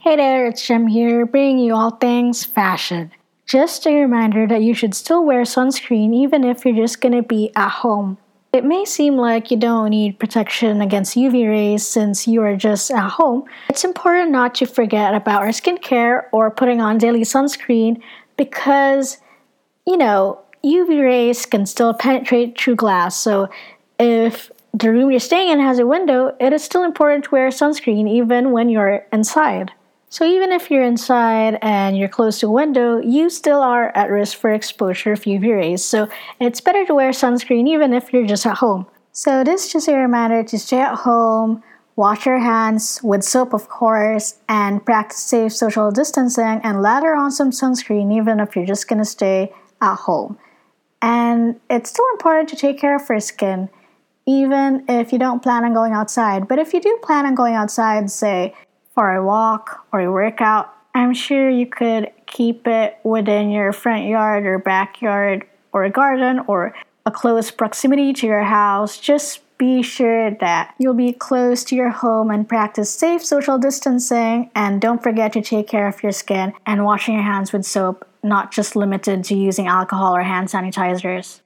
Hey there, it's Jem here, bringing you all things fashion. Just a reminder that you should still wear sunscreen even if you're just gonna be at home. It may seem like you don't need protection against UV rays since you are just at home. It's important not to forget about our skincare or putting on daily sunscreen because, you know, UV rays can still penetrate through glass. So if the room you're staying in has a window, it is still important to wear sunscreen even when you're inside. So even if you're inside and you're close to a window, you still are at risk for exposure of UV rays. So it's better to wear sunscreen even if you're just at home. So this is just a reminder to stay at home, wash your hands with soap of course, and practice safe social distancing and lather on some sunscreen even if you're just gonna stay at home. And it's still important to take care of your skin even if you don't plan on going outside. But if you do plan on going outside, say for a walk or a workout, I'm sure you could keep it within your front yard or backyard or a garden or a close proximity to your house. Just be sure that you'll be close to your home and practice safe social distancing. And don't forget to take care of your skin and washing your hands with soap, not just limited to using alcohol or hand sanitizers.